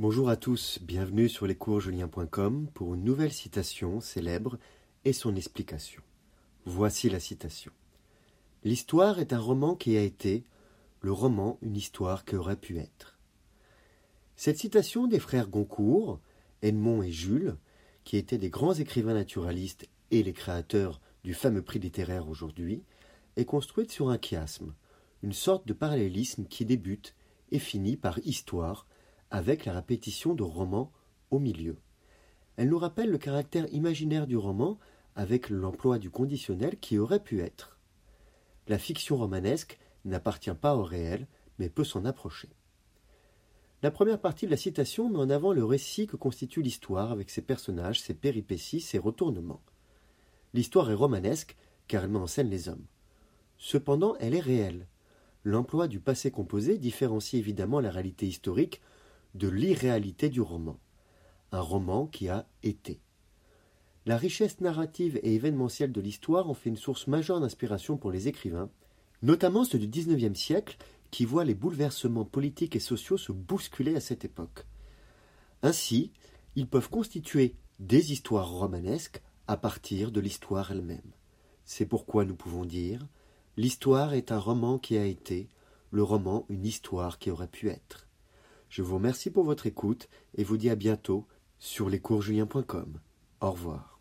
Bonjour à tous, bienvenue sur lescoursjulien.com pour une nouvelle citation célèbre et son explication. Voici la citation. L'histoire est un roman qui a été, le roman une histoire qui aurait pu être. Cette citation des frères Goncourt, Edmond et Jules, qui étaient des grands écrivains naturalistes et les créateurs du fameux prix littéraire aujourd'hui, est construite sur un chiasme, une sorte de parallélisme qui débute et finit par histoire avec la répétition de roman au milieu. Elle nous rappelle le caractère imaginaire du roman avec l'emploi du conditionnel qui aurait pu être. La fiction romanesque n'appartient pas au réel, mais peut s'en approcher. La première partie de la citation met en avant le récit que constitue l'histoire avec ses personnages, ses péripéties, ses retournements. L'histoire est romanesque car elle met en scène les hommes. Cependant, elle est réelle. L'emploi du passé composé différencie évidemment la réalité historique de l'irréalité du roman, un roman qui a été. La richesse narrative et événementielle de l'histoire en fait une source majeure d'inspiration pour les écrivains, notamment ceux du XIXe siècle qui voient les bouleversements politiques et sociaux se bousculer à cette époque. Ainsi, ils peuvent constituer des histoires romanesques à partir de l'histoire elle-même. C'est pourquoi nous pouvons dire L'histoire est un roman qui a été, le roman une histoire qui aurait pu être. Je vous remercie pour votre écoute et vous dis à bientôt sur lescoursjulien.com. Au revoir.